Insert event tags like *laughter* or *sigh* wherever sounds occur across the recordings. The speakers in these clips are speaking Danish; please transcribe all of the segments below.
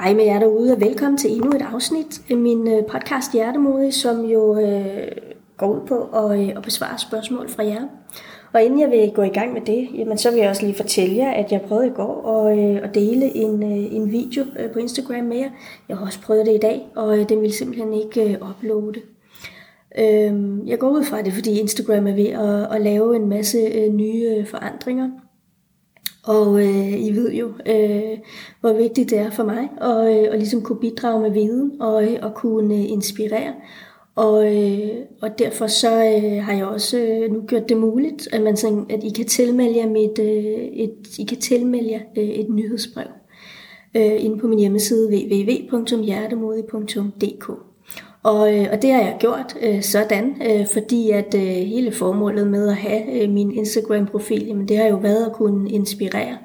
Hej med jer derude, og velkommen til endnu et afsnit af min øh, podcast Hjertemodig, som jo øh, går ud på at, øh, at besvare spørgsmål fra jer. Og inden jeg vil gå i gang med det, jamen, så vil jeg også lige fortælle jer, at jeg prøvede i går at, øh, at dele en, øh, en video øh, på Instagram med jer. Jeg har også prøvet det i dag, og øh, den ville simpelthen ikke øh, uploade. Øh, jeg går ud fra det, fordi Instagram er ved at, at lave en masse øh, nye øh, forandringer. Og øh, I ved jo, øh, hvor vigtigt det er for mig at, øh, at ligesom kunne bidrage med viden og, øh, og kunne øh, inspirere. Og, øh, og derfor så øh, har jeg også øh, nu gjort det muligt, at, man sådan, at I kan tilmelde jer, mit, øh, et, I kan tilmelde jer øh, et nyhedsbrev øh, inde på min hjemmeside www.hjertemodig.dk. Og, øh, og det har jeg gjort øh, sådan, øh, fordi at øh, hele formålet med at have øh, min Instagram-profil, jamen det har jo været at kunne inspirere.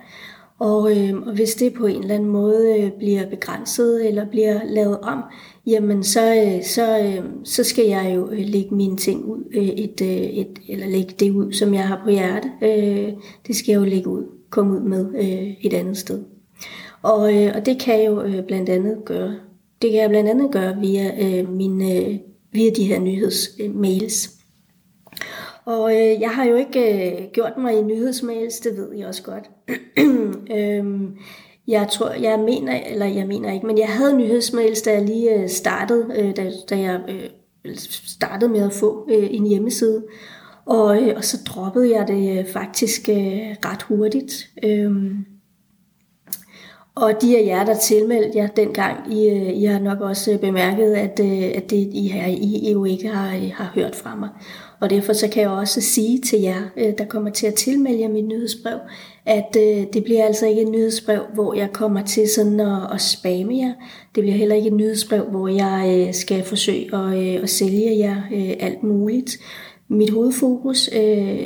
Og, øh, og hvis det på en eller anden måde øh, bliver begrænset eller bliver lavet om, jamen så, øh, så, øh, så skal jeg jo øh, lægge mine ting ud, øh, et, øh, et, eller lægge det ud, som jeg har på hjerte. Øh, det skal jeg jo lægge ud, komme ud med øh, et andet sted. Og, øh, og det kan jeg jo øh, blandt andet gøre det kan jeg blandt andet gøre via, øh, mine, øh, via de her nyhedsmails. Øh, og øh, jeg har jo ikke øh, gjort mig i nyhedsmails, det ved jeg også godt. *clears throat* øhm, jeg tror, jeg mener, eller jeg mener ikke, men jeg havde nyhedsmails, da jeg lige øh, startede, øh, da, da jeg øh, startede med at få øh, en hjemmeside. Og, øh, og så droppede jeg det øh, faktisk øh, ret hurtigt. Øhm, og de af jer, der tilmeldte jer dengang, I, øh, I har nok også øh, bemærket, at, øh, at det I her I jo ikke har, har hørt fra mig. Og derfor så kan jeg også sige til jer, der kommer til at tilmelde jer mit nyhedsbrev, at det bliver altså ikke et nyhedsbrev, hvor jeg kommer til sådan at, at spamme jer. Det bliver heller ikke et nyhedsbrev, hvor jeg skal forsøge at, at sælge jer alt muligt. Mit hovedfokus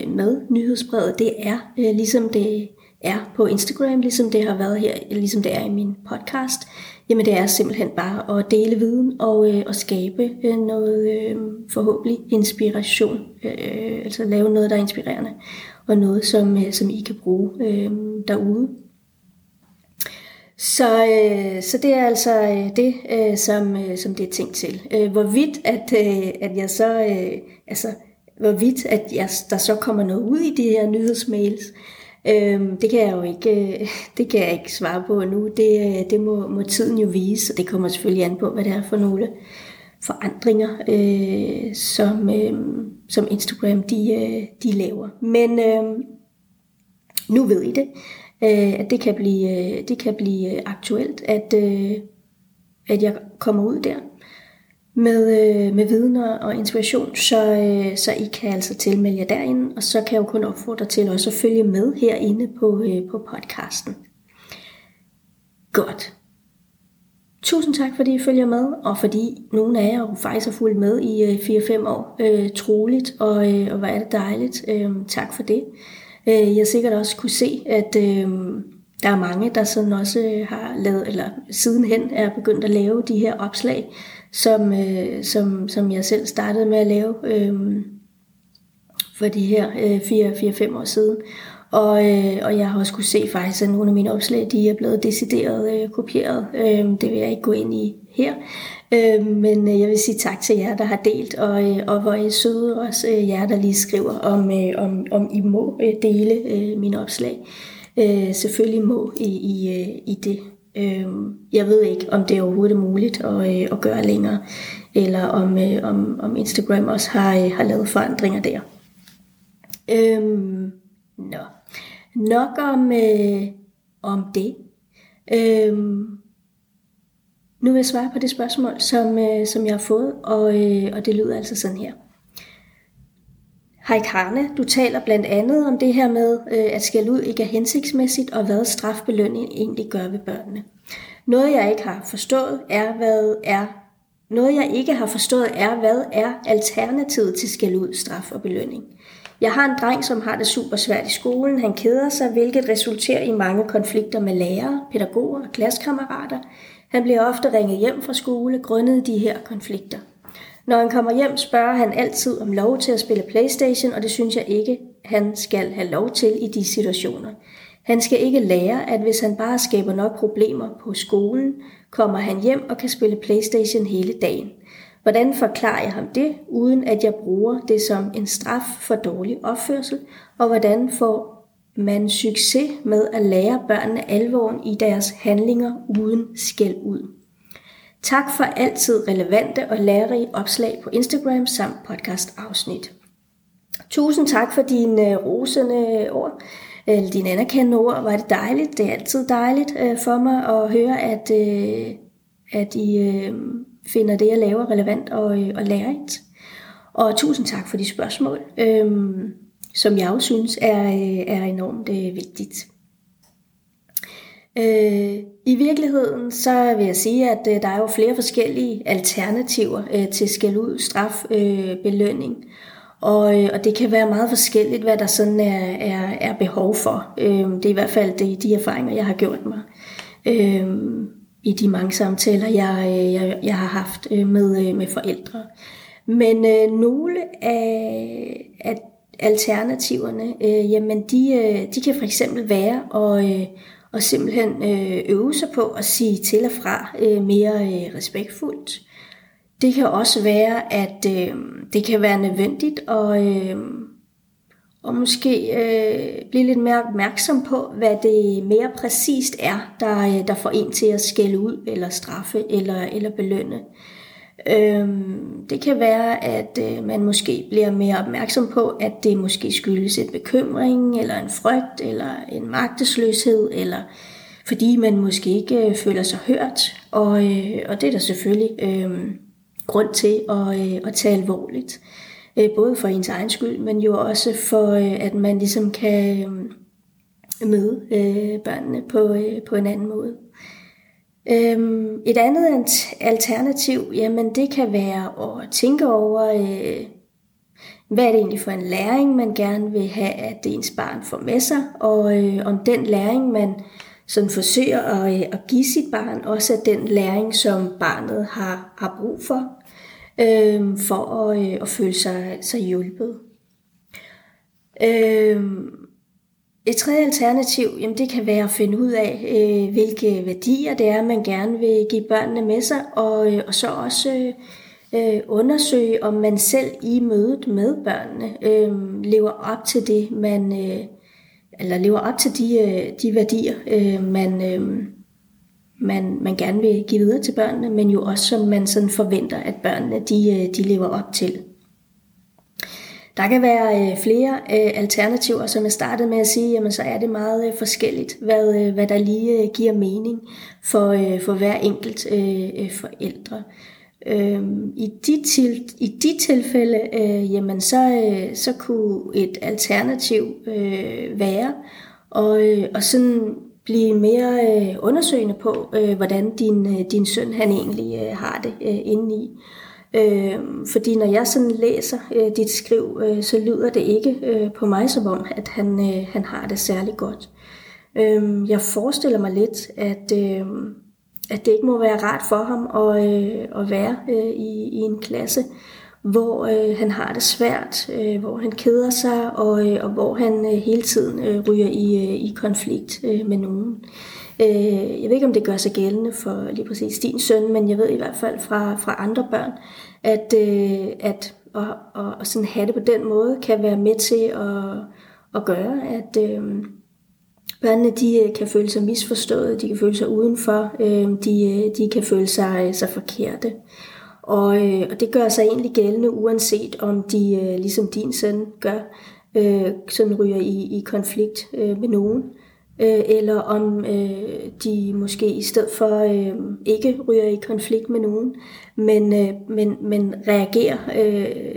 med nyhedsbrevet, det er ligesom det er på Instagram, ligesom det har været her, ligesom det er i min podcast, jamen det er simpelthen bare at dele viden og, øh, og skabe øh, noget øh, forhåbentlig inspiration, øh, altså lave noget, der er inspirerende, og noget, som, øh, som I kan bruge øh, derude. Så, øh, så det er altså øh, det, øh, som, øh, som det er tænkt til. Øh, hvorvidt at, øh, at jeg så, øh, altså hvorvidt at jeg, der så kommer noget ud i de her nyhedsmails, Øhm, det kan jeg jo ikke, øh, *laughs* det kan jeg ikke svare på nu. Det, øh, det må, må tiden jo vise, og det kommer selvfølgelig an på, hvad det er for nogle forandringer, øh, som, øh, som Instagram de, øh, de laver. Men øh, nu ved I det, øh, at det kan blive, øh, det kan blive aktuelt, at, øh, at jeg kommer ud der med, øh, med vidner og inspiration, så, øh, så I kan altså tilmelde jer derinde, og så kan jeg jo kun opfordre til også at følge med herinde på, øh, på podcasten. Godt. Tusind tak, fordi I følger med, og fordi nogle af jer jo faktisk har fulgt med i øh, 4-5 år. Øh, troligt, og, øh, og hvor er det dejligt. Øh, tak for det. Øh, jeg sikkert også kunne se, at øh, der er mange, der sådan også øh, har lavet, eller sidenhen er begyndt at lave de her opslag, som, øh, som, som jeg selv startede med at lave øh, for de her 4-5 øh, år siden. Og, øh, og jeg har også kunne se faktisk, at nogle af mine opslag de er blevet decideret øh, kopieret. Øh, det vil jeg ikke gå ind i her. Øh, men øh, jeg vil sige tak til jer, der har delt, og, øh, og hvor I søde også øh, jer, der lige skriver, om, øh, om, om I må øh, dele øh, mine opslag. Øh, selvfølgelig må I, I, øh, I det. Øh, jeg ved ikke, om det overhovedet er muligt at, øh, at gøre længere, eller om, øh, om, om Instagram også har, øh, har lavet forandringer der. Øh, nå. Nok om, øh, om det. Øh, nu vil jeg svare på det spørgsmål, som, øh, som jeg har fået, og, øh, og det lyder altså sådan her. Hej Karne, du taler blandt andet om det her med, øh, at skæld ud ikke er hensigtsmæssigt, og hvad strafbelønning egentlig gør ved børnene. Noget jeg ikke har forstået er, hvad er noget jeg ikke har forstået er, hvad er alternativet til skæld ud, straf og belønning. Jeg har en dreng, som har det super svært i skolen. Han keder sig, hvilket resulterer i mange konflikter med lærere, pædagoger og klassekammerater. Han bliver ofte ringet hjem fra skole grundet de her konflikter. Når han kommer hjem, spørger han altid om lov til at spille Playstation, og det synes jeg ikke, han skal have lov til i de situationer. Han skal ikke lære, at hvis han bare skaber nok problemer på skolen, kommer han hjem og kan spille Playstation hele dagen. Hvordan forklarer jeg ham det, uden at jeg bruger det som en straf for dårlig opførsel, og hvordan får man succes med at lære børnene alvoren i deres handlinger uden skæld ud. Tak for altid relevante og lærerige opslag på Instagram samt podcast afsnit. Tusind tak for dine øh, rosende ord, eller dine anerkendende ord. Var det dejligt. Det er altid dejligt øh, for mig at høre, at, øh, at I finder det, jeg laver relevant og, og lærerigt. Og tusind tak for de spørgsmål, som jeg også synes er, er enormt vigtigt. Øh, I virkeligheden så vil jeg sige, at øh, der er jo flere forskellige alternativer øh, til skæld ud, straf, belønning. Og, øh, og det kan være meget forskelligt, hvad der sådan er, er, er behov for. Øh, det er i hvert fald det, de erfaringer, jeg har gjort mig øh, i de mange samtaler, jeg, jeg, jeg har haft med, med forældre. Men øh, nogle af, af alternativerne, øh, jamen de, øh, de kan for eksempel være at, øh, og simpelthen øh, øve sig på at sige til og fra øh, mere øh, respektfuldt. Det kan også være, at øh, det kan være nødvendigt at, øh, og måske øh, blive lidt mere opmærksom på, hvad det mere præcist er, der, øh, der får en til at skælde ud, eller straffe, eller, eller belønne. Øh, det kan være, at øh, man måske bliver mere opmærksom på, at det måske skyldes en bekymring, eller en frygt, eller en magtesløshed, eller fordi man måske ikke øh, føler sig hørt. Og, øh, og det er der selvfølgelig... Øh, grund til at, øh, at tage alvorligt. Øh, både for ens egen skyld, men jo også for, øh, at man ligesom kan øhm, møde øh, børnene på, øh, på en anden måde. Øhm, et andet alternativ, jamen det kan være at tænke over, øh, hvad er det egentlig for en læring, man gerne vil have, at ens barn får med sig, og øh, om den læring, man sådan forsøger at, øh, at give sit barn, også er den læring, som barnet har, har brug for øh, for at, øh, at føle sig, sig hjulpet. Øh, et tredje alternativ, jamen det kan være at finde ud af, øh, hvilke værdier det er, man gerne vil give børnene med sig, og, øh, og så også øh, undersøge, om man selv i mødet med børnene øh, lever op til det, man øh, eller lever op til de, øh, de værdier, øh, man, øh, man, man gerne vil give videre til børnene, men jo også som man sådan forventer, at børnene de, øh, de lever op til. Der kan være øh, flere øh, alternativer, som jeg startede med at sige, jamen så er det meget øh, forskelligt, hvad, øh, hvad der lige øh, giver mening for, for hver enkelt forældre. Øhm, I de, til, I de tilfælde, jamen så, så kunne et alternativ være og, og sådan blive mere øh, undersøgende på, øh, hvordan din, øh, din søn han egentlig øh, har det øh, indeni. Øh, fordi når jeg sådan læser øh, dit skriv, øh, så lyder det ikke øh, på mig som om, at han, øh, han har det særlig godt. Øh, jeg forestiller mig lidt, at, øh, at det ikke må være rart for ham at, øh, at være øh, i, i en klasse, hvor øh, han har det svært, øh, hvor han keder sig, og, øh, og hvor han øh, hele tiden øh, ryger i, øh, i konflikt øh, med nogen. Øh, jeg ved ikke, om det gør sig gældende for lige præcis din søn, men jeg ved i hvert fald fra, fra andre børn, at, øh, at at, og, at sådan have det på den måde kan være med til at, at gøre, at øh, børnene de øh, kan føle sig misforstået, de kan føle sig udenfor, øh, de, øh, de kan føle sig, øh, sig forkerte. Og, øh, og det gør sig egentlig gældende, uanset om de, øh, ligesom din søn gør, øh, sådan ryger i, i konflikt øh, med nogen, øh, eller om øh, de måske i stedet for øh, ikke ryger i konflikt med nogen, men, øh, men, men reagerer øh,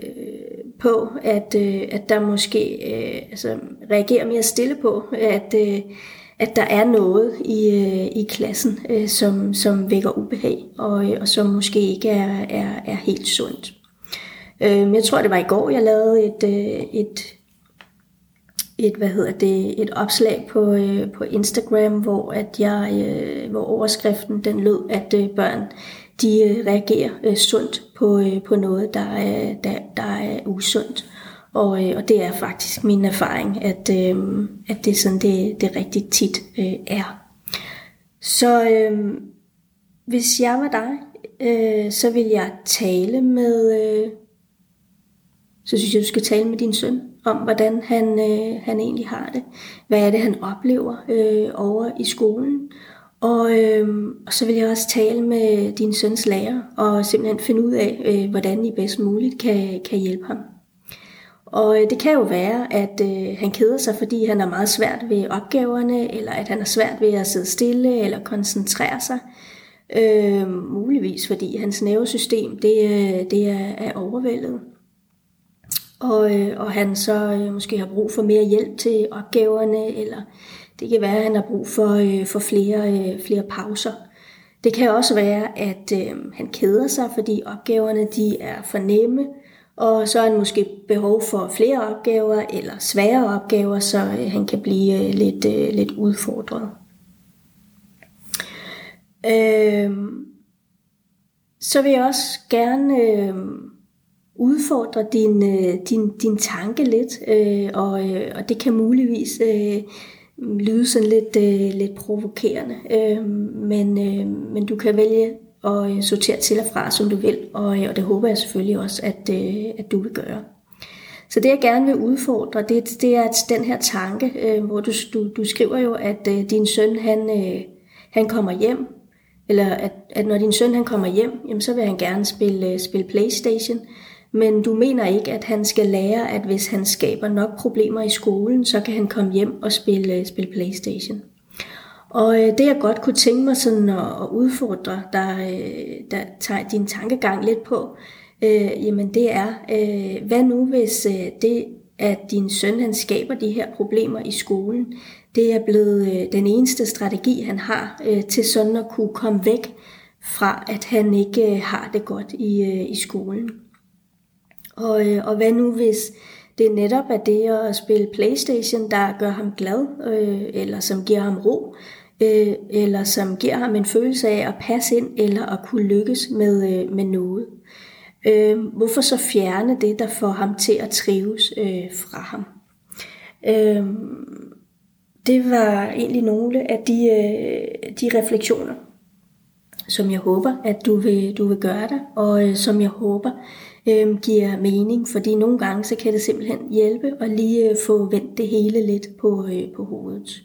på, at, øh, at der måske øh, altså, reagerer mere stille på, at, øh, at der er noget i, øh, i klassen, øh, som, som vækker ubehag, og, øh, og som måske ikke er, er, er helt sundt. Øh, jeg tror, det var i går, jeg lavede et, øh, et, et, hvad hedder det, et opslag på, øh, på Instagram, hvor, at jeg, øh, hvor overskriften den lød, at øh, børn de øh, reagerer øh, sundt på, øh, på noget, der, øh, der, der er usundt. Og, øh, og det er faktisk min erfaring, at, øh, at det er sådan, det, det rigtig tit øh, er. Så øh, hvis jeg var dig, øh, så vil jeg tale med, øh, så synes jeg, du skal tale med din søn om, hvordan han, øh, han egentlig har det. Hvad er det, han oplever øh, over i skolen. Og, øh, og så vil jeg også tale med din søns lærer og simpelthen finde ud af, øh, hvordan I bedst muligt kan, kan hjælpe ham. Og øh, det kan jo være, at øh, han keder sig, fordi han er meget svært ved opgaverne, eller at han er svært ved at sidde stille eller koncentrere sig. Øh, muligvis fordi hans nervesystem det, øh, det er, er overvældet. Og, øh, og han så øh, måske har brug for mere hjælp til opgaverne, eller det kan være, at han har brug for, øh, for flere, øh, flere pauser. Det kan også være, at øh, han keder sig, fordi opgaverne de er for nemme, og så har han måske behov for flere opgaver eller svære opgaver, så øh, han kan blive øh, lidt, øh, lidt udfordret. Øh, så vil jeg også gerne øh, udfordre din, øh, din, din tanke lidt, øh, og, øh, og det kan muligvis øh, lyde sådan lidt, øh, lidt provokerende, øh, men, øh, men du kan vælge og øh, sortere til og fra, som du vil, og, øh, og det håber jeg selvfølgelig også, at, øh, at du vil gøre. Så det jeg gerne vil udfordre, det, det er den her tanke, øh, hvor du, du, du skriver jo, at øh, din søn han, øh, han kommer hjem, eller at, at når din søn han kommer hjem, jamen, så vil han gerne spille, spille Playstation, men du mener ikke, at han skal lære, at hvis han skaber nok problemer i skolen, så kan han komme hjem og spille, spille Playstation. Og øh, det jeg godt kunne tænke mig sådan at, at udfordre, der, øh, der tager din tankegang lidt på, øh, jamen det er, øh, hvad nu hvis øh, det, at din søn han skaber de her problemer i skolen, det er blevet øh, den eneste strategi, han har øh, til sådan at kunne komme væk fra, at han ikke øh, har det godt i, øh, i skolen. Og, øh, og hvad nu hvis det netop er det at spille Playstation, der gør ham glad, øh, eller som giver ham ro, øh, eller som giver ham en følelse af at passe ind, eller at kunne lykkes med, øh, med noget. Øh, hvorfor så fjerne det, der får ham til at trives øh, fra ham? Øh, det var egentlig nogle af de, øh, de refleksioner, som jeg håber, at du vil, du vil gøre dig, og øh, som jeg håber øh, giver mening, fordi nogle gange så kan det simpelthen hjælpe at lige øh, få vendt det hele lidt på, øh, på hovedet.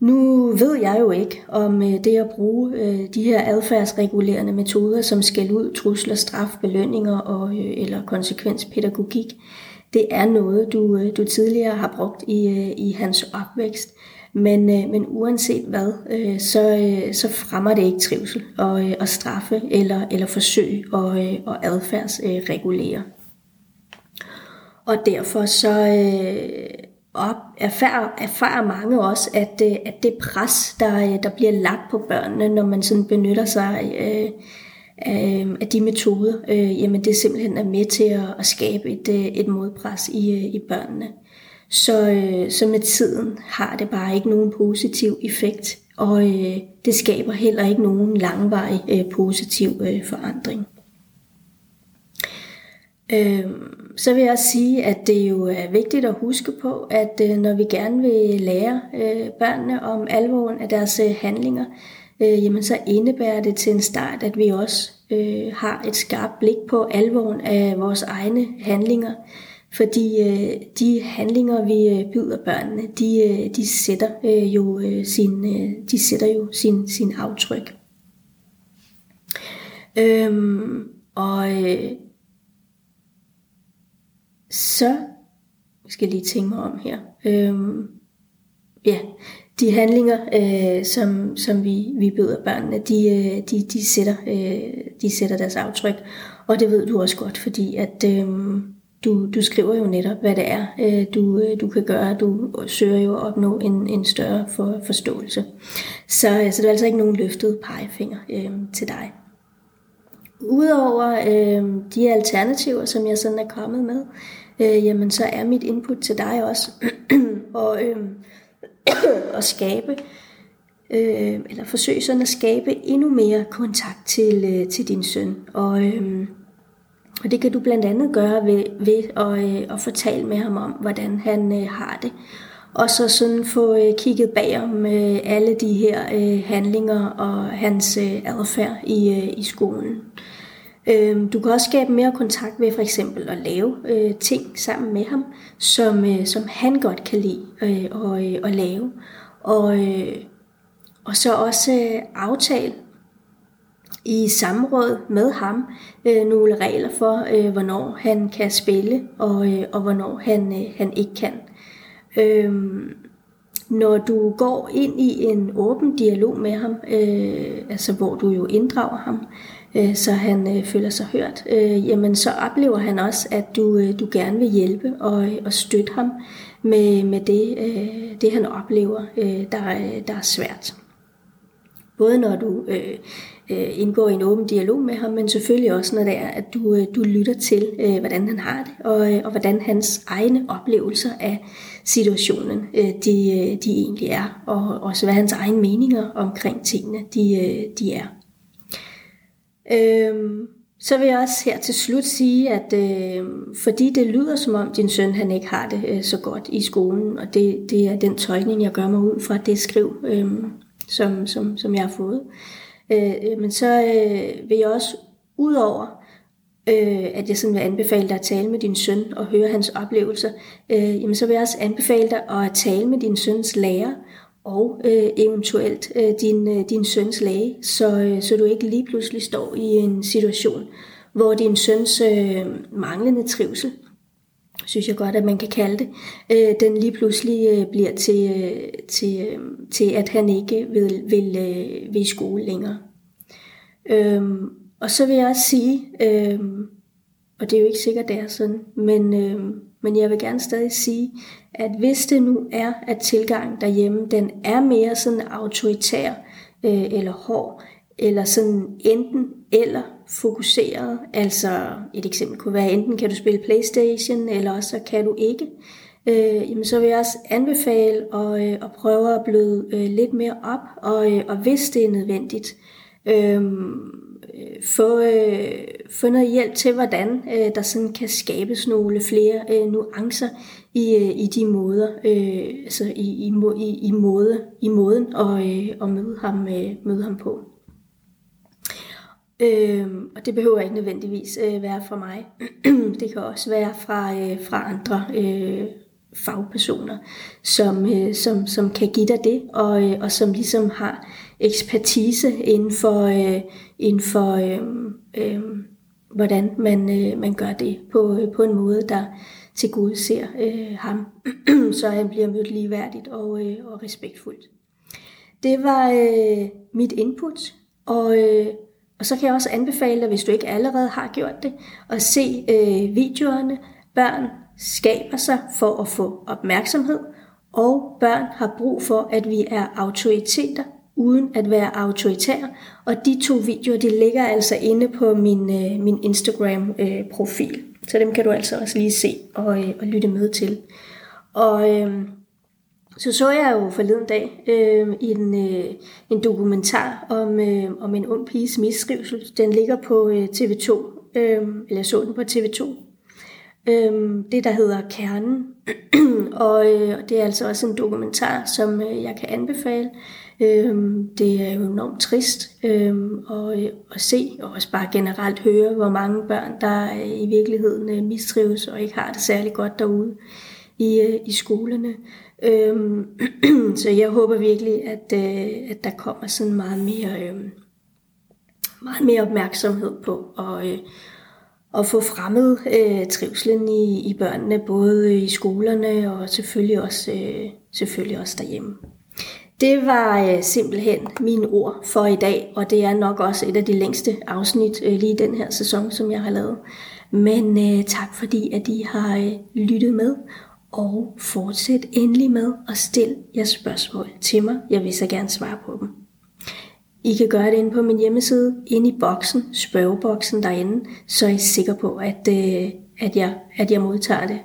Nu ved jeg jo ikke, om øh, det at bruge øh, de her adfærdsregulerende metoder som skal ud, trusler, straf, belønninger og, øh, eller konsekvenspædagogik, det er noget, du, du tidligere har brugt i, i hans opvækst. Men, men uanset hvad, så, så fremmer det ikke trivsel og, og straffe eller, eller forsøg og, og adfærdsregulere. Og derfor så, op, erfarer, erfarer mange også, at, øh, at det pres, der, øh, der bliver lagt på børnene, når man sådan benytter sig øh, øh, af de metoder, øh, jamen det simpelthen er med til at, at skabe et, øh, et modpres i, i børnene. Så, øh, så med tiden har det bare ikke nogen positiv effekt, og øh, det skaber heller ikke nogen langvarig øh, positiv øh, forandring. Øh, så vil jeg også sige, at det jo er vigtigt at huske på, at øh, når vi gerne vil lære øh, børnene om alvoren af deres øh, handlinger, jamen så indebærer det til en start, at vi også har et skarpt blik på alvoren af vores egne handlinger. Fordi de handlinger, vi byder børnene, de, de sætter jo sin, de sætter jo sin, sin aftryk. Øhm, og så jeg skal lige tænke mig om her. Øhm, ja, de handlinger, øh, som, som vi, vi byder børnene, de, øh, de, de, sætter, øh, de sætter deres aftryk. Og det ved du også godt, fordi at øh, du, du skriver jo netop, hvad det er, øh, du, øh, du kan gøre. Du søger jo at opnå en, en større for, forståelse. Så, øh, så det er altså ikke nogen løftet pegefinger øh, til dig. Udover øh, de alternativer, som jeg sådan er kommet med, øh, jamen så er mit input til dig også *clears throat* og, øh, *clears throat* at skabe, øh, eller forsøge sådan at skabe endnu mere kontakt til, øh, til din søn. Og, øh, Og det kan du blandt andet gøre ved, ved at, øh, at fortælle med ham om, hvordan han øh, har det. Og så sådan få øh, kigget bagom øh, alle de her øh, handlinger og hans øh, adfærd i, øh, i skolen. Øh, Øhm, du kan også skabe mere kontakt ved for eksempel at lave øh, ting sammen med ham, som, øh, som han godt kan lide øh, og, øh, at lave. Og, øh, og så også øh, aftale i samråd med ham øh, nogle regler for, øh, hvornår han kan spille og, øh, og hvornår han, øh, han ikke kan. Øh, når du går ind i en åben dialog med ham, øh, altså hvor du jo inddrager ham, øh, Øh, så han øh, føler sig hørt, øh, jamen så oplever han også, at du, øh, du gerne vil hjælpe og, øh, og støtte ham med, med det, øh, det, han oplever, øh, der, øh, der er svært. Både når du øh, indgår i en åben dialog med ham, men selvfølgelig også når det er, at du, du lytter til, øh, hvordan han har det, og, og hvordan hans egne oplevelser af situationen øh, de, de egentlig er, og også hvad hans egne meninger omkring tingene de, de er. Øhm, så vil jeg også her til slut sige, at øh, fordi det lyder som om din søn han ikke har det øh, så godt i skolen, og det, det er den tolkning, jeg gør mig ud fra det skriv, øh, som, som, som jeg har fået, øh, øh, men så øh, vil jeg også udover øh, at jeg sådan vil anbefale dig at tale med din søn og høre hans oplevelser, øh, jamen så vil jeg også anbefale dig at tale med din søns lærer og øh, eventuelt øh, din, øh, din søns læge, så, øh, så du ikke lige pludselig står i en situation, hvor din søns øh, manglende trivsel, synes jeg godt, at man kan kalde det, øh, den lige pludselig øh, bliver til, øh, til, øh, til, at han ikke vil, vil, øh, vil i skole længere. Øh, og så vil jeg også sige, øh, og det er jo ikke sikkert, det er sådan, men, øh, men jeg vil gerne stadig sige, at hvis det nu er, at tilgang derhjemme, den er mere sådan autoritær øh, eller hård, eller sådan enten eller fokuseret, altså et eksempel kunne være, enten kan du spille Playstation, eller også kan du ikke, øh, jamen så vil jeg også anbefale at, øh, at prøve at bløde øh, lidt mere op, og, øh, og hvis det er nødvendigt, øh, øh, få, øh, få noget hjælp til, hvordan øh, der sådan kan skabes nogle flere øh, nuancer i, øh, i de måder, øh, altså i, i, i, i, måde, i måden at, øh, at møde, ham, øh, møde ham på. Øh, og det behøver ikke nødvendigvis øh, være fra mig. *clears throat* det kan også være fra, øh, fra andre øh, fagpersoner, som, øh, som, som kan give dig det, og, øh, og som ligesom har ekspertise inden for, øh, inden for øh, øh, hvordan man, øh, man gør det på, øh, på en måde, der til Gud ser øh, ham, *clears throat* så han bliver mødt ligeværdigt og, øh, og respektfuldt. Det var øh, mit input, og, øh, og så kan jeg også anbefale dig, hvis du ikke allerede har gjort det, at se øh, videoerne. Børn skaber sig for at få opmærksomhed, og børn har brug for, at vi er autoriteter uden at være autoritær. Og de to videoer, de ligger altså inde på min, øh, min Instagram-profil. Øh, så dem kan du altså også lige se og, øh, og lytte med til. Og øh, så så jeg jo forleden dag øh, en, øh, en dokumentar om, øh, om en ung piges mistrivsel. Den ligger på øh, TV2, øh, eller jeg så den på TV2. Øh, det der hedder Kernen. *clears throat* og øh, det er altså også en dokumentar, som øh, jeg kan anbefale. Øh, det er jo enormt trist øh, og, øh, at se, og også bare generelt høre, hvor mange børn, der øh, i virkeligheden øh, mistrives og ikke har det særlig godt derude i, øh, i skolerne. Øh, *clears throat* så jeg håber virkelig, at, øh, at der kommer sådan meget mere, øhm, meget mere opmærksomhed på at, at få fremmet øh, trivselen i, i børnene, både i skolerne og selvfølgelig også, øh, selvfølgelig også derhjemme. Det var øh, simpelthen mine ord for i dag, og det er nok også et af de længste afsnit øh, lige den her sæson, som jeg har lavet. Men øh, tak fordi, at I har øh, lyttet med, og fortsæt endelig med at stille jeres spørgsmål til mig. Jeg vil så gerne svare på dem. I kan gøre det inde på min hjemmeside, inde i boksen, spørgeboksen derinde, så er I sikker på, at, øh, at, jeg, at jeg modtager det.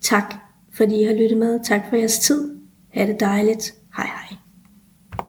Tak fordi I har lyttet med. Tak for jeres tid. Ha' det dejligt. Hej hej.